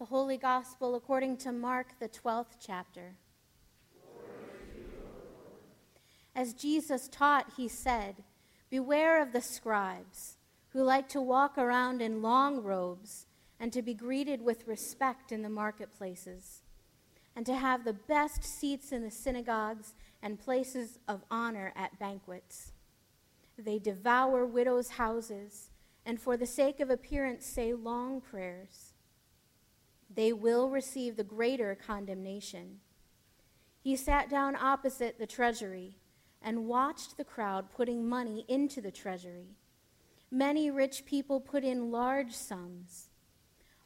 The Holy Gospel according to Mark, the 12th chapter. As Jesus taught, he said, Beware of the scribes, who like to walk around in long robes and to be greeted with respect in the marketplaces, and to have the best seats in the synagogues and places of honor at banquets. They devour widows' houses, and for the sake of appearance say long prayers. They will receive the greater condemnation. He sat down opposite the treasury and watched the crowd putting money into the treasury. Many rich people put in large sums.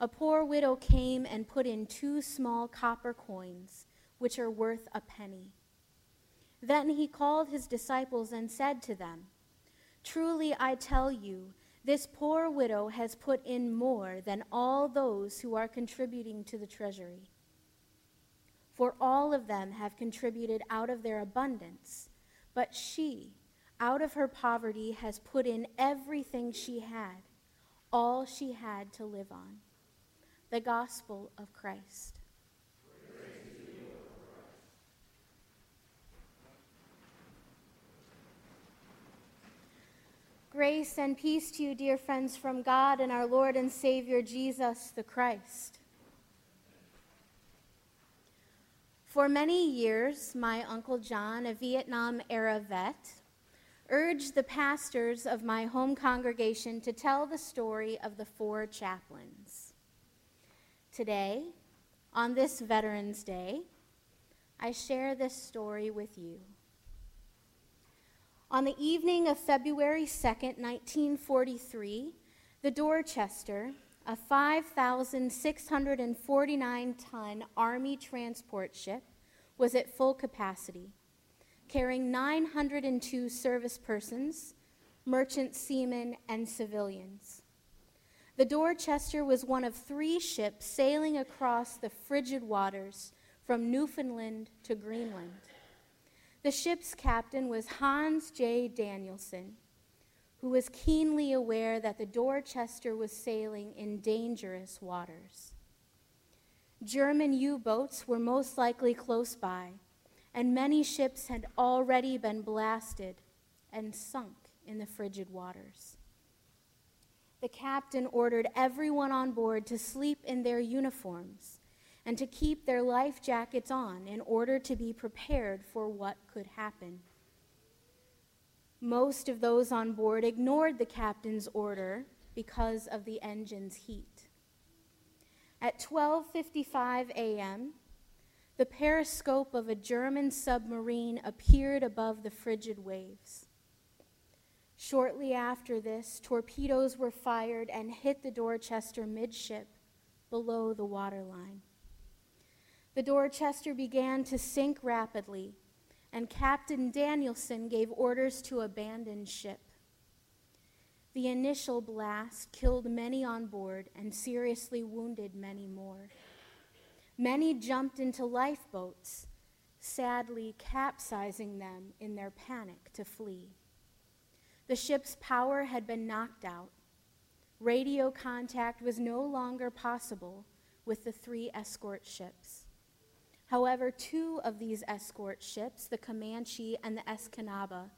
A poor widow came and put in two small copper coins, which are worth a penny. Then he called his disciples and said to them, Truly I tell you, this poor widow has put in more than all those who are contributing to the treasury. For all of them have contributed out of their abundance but she, out of her poverty, has put in everything she had, all she had to live on. The gospel of Christ. Grace and peace to you, dear friends, from God and our Lord and Savior Jesus the Christ. For many years, my Uncle John, a Vietnam era vet, urged the pastors of my home congregation to tell the story of the four chaplains. Today, on this Veterans Day, I share this story with you. On the evening of February 2nd, 1943, the Dorchester, a 5,649 ton Army transport ship was at full capacity, carrying 902 service persons, merchant seamen, and civilians. The Dorchester was one of three ships sailing across the frigid waters from Newfoundland to Greenland. The ship's captain was Hans J. Danielsen who was keenly aware that the Dorchester was sailing in dangerous waters. German U boats were most likely close by, and many ships had already been blasted and sunk in the frigid waters. The captain ordered everyone on board to sleep in their uniforms and to keep their life jackets on in order to be prepared for what could happen. Most of those on board ignored the captain's order because of the engine's heat. At 12:55 a.m., the periscope of a German submarine appeared above the frigid waves. Shortly after this, torpedoes were fired and hit the Dorchester midship below the waterline. The Dorchester began to sink rapidly and Captain Danielsen gave orders to abandon ship. The initial blast killed many on board and seriously wounded many more. Many jumped into lifeboats, sadly capsizing them in their panic to flee. The ship's power had been knocked out. Radio contact was no longer possible with the three escort ships. However, two of these escort ships, the Comanche and the Escanaba,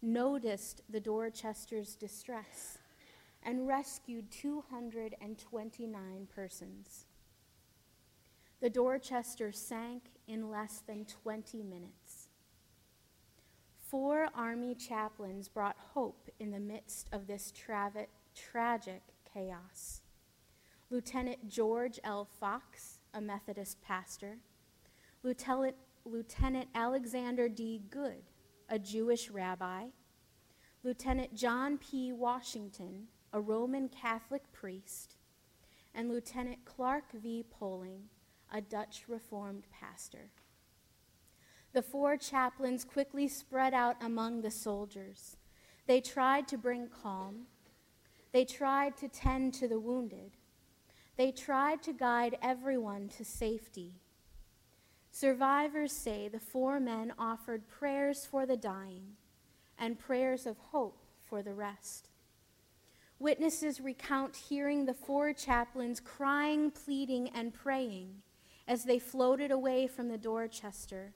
noticed the Dorchester's distress and rescued 229 persons. The Dorchester sank in less than 20 minutes. Four Army chaplains brought hope in the midst of this travi- tragic chaos. Lieutenant George L. Fox, a Methodist pastor, Lieutenant, Lieutenant Alexander D. Goode, a Jewish rabbi, Lieutenant John P. Washington, a Roman Catholic priest, and Lieutenant Clark V. Poling, a Dutch Reformed pastor. The four chaplains quickly spread out among the soldiers. They tried to bring calm. They tried to tend to the wounded. They tried to guide everyone to safety. Survivors say the four men offered prayers for the dying and prayers of hope for the rest. Witnesses recount hearing the four chaplains crying, pleading, and praying as they floated away from the Dorchester,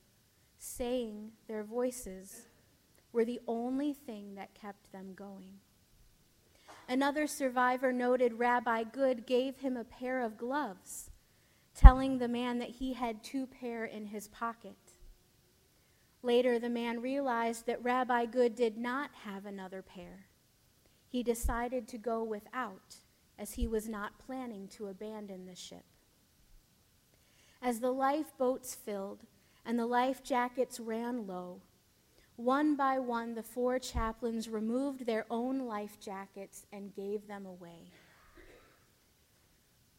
saying their voices were the only thing that kept them going. Another survivor noted Rabbi Goode gave him a pair of gloves, telling the man that he had two pair in his pocket. Later, the man realized that Rabbi Goode did not have another pair he decided to go without, as he was not planning to abandon the ship. As the lifeboats filled and the life jackets ran low, one by one the four chaplains removed their own life jackets and gave them away.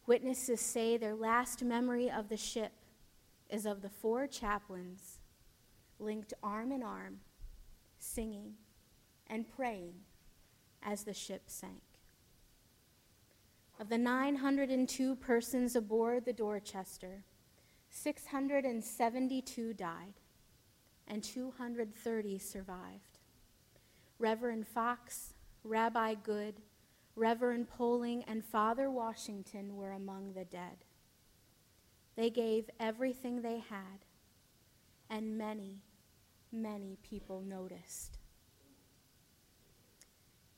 Witnesses say their last memory of the ship is of the four chaplains linked arm in arm, singing and praying as the ship sank. Of the 902 persons aboard the Dorchester, 672 died and 230 survived. Reverend Fox, Rabbi Goode, Reverend Poling, and Father Washington were among the dead. They gave everything they had, and many, many people noticed.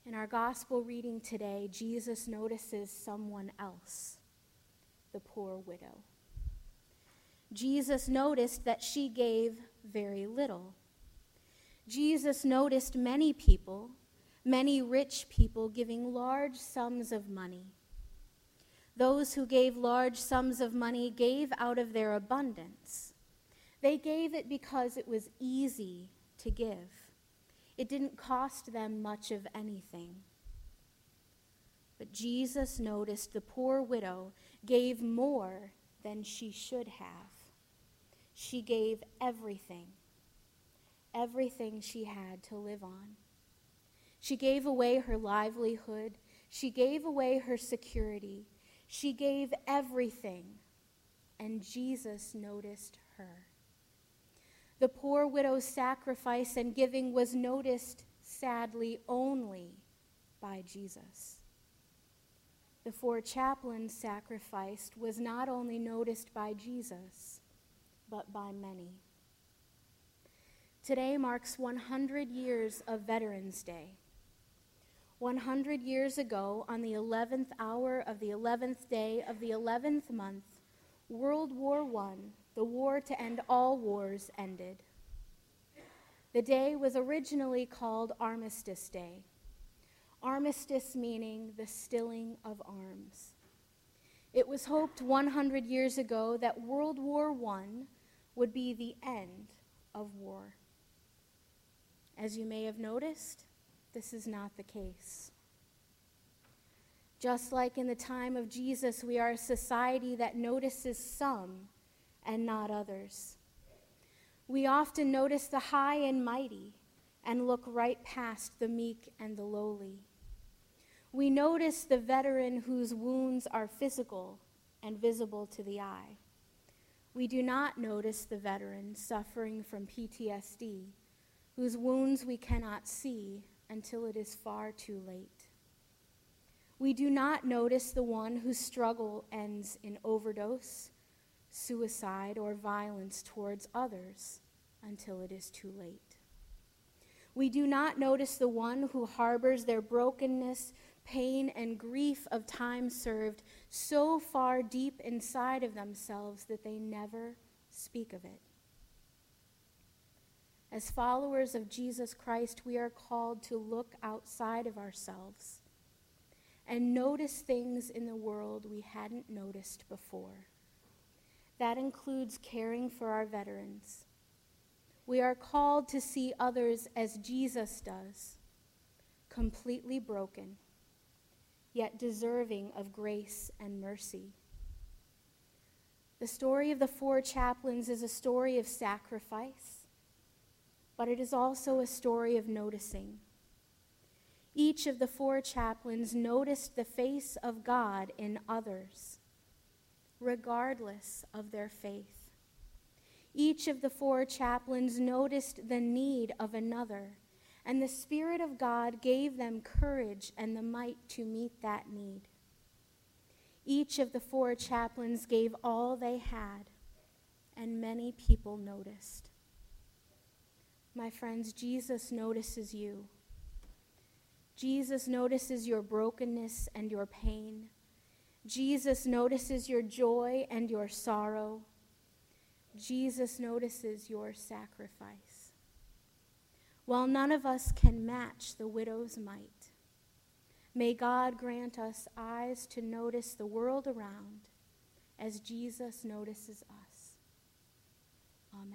In our gospel reading today, Jesus notices someone else, the poor widow. Jesus noticed that she gave very little. Jesus noticed many people, many rich people, giving large sums of money. Those who gave large sums of money gave out of their abundance. They gave it because it was easy to give. It didn't cost them much of anything. But Jesus noticed the poor widow gave more than she should have. She gave everything, everything she had to live on. She gave away her livelihood. She gave away her security. She gave everything. And Jesus noticed her. The poor widow's sacrifice and giving was noticed, sadly, only by Jesus. The four chaplains sacrificed was not only noticed by Jesus, but by many. Today marks 100 years of Veterans Day. 100 years ago, on the 11th hour of the 11th day of the 11th month, World War I the war to end all wars ended. The day was originally called Armistice Day. Armistice meaning the stilling of arms. It was hoped 100 years ago that World War I would be the end of war. As you may have noticed, this is not the case. Just like in the time of Jesus, we are a society that notices some and not others. We often notice the high and mighty and look right past the meek and the lowly. We notice the veteran whose wounds are physical and visible to the eye. We do not notice the veteran suffering from PTSD, whose wounds we cannot see until it is far too late. We do not notice the one whose struggle ends in overdose suicide, or violence towards others until it is too late. We do not notice the one who harbors their brokenness, pain, and grief of time served so far deep inside of themselves that they never speak of it. As followers of Jesus Christ, we are called to look outside of ourselves and notice things in the world we hadn't noticed before. That includes caring for our veterans. We are called to see others as Jesus does, completely broken, yet deserving of grace and mercy. The story of the four chaplains is a story of sacrifice, but it is also a story of noticing. Each of the four chaplains noticed the face of God in others regardless of their faith. Each of the four chaplains noticed the need of another And the Spirit of God gave them courage and the might to meet that need. Each of the four chaplains gave all they had, and many people noticed. My friends, Jesus notices you. Jesus notices your brokenness and your pain. Jesus notices your joy and your sorrow. Jesus notices your sacrifice. While none of us can match the widow's might, may God grant us eyes to notice the world around as Jesus notices us.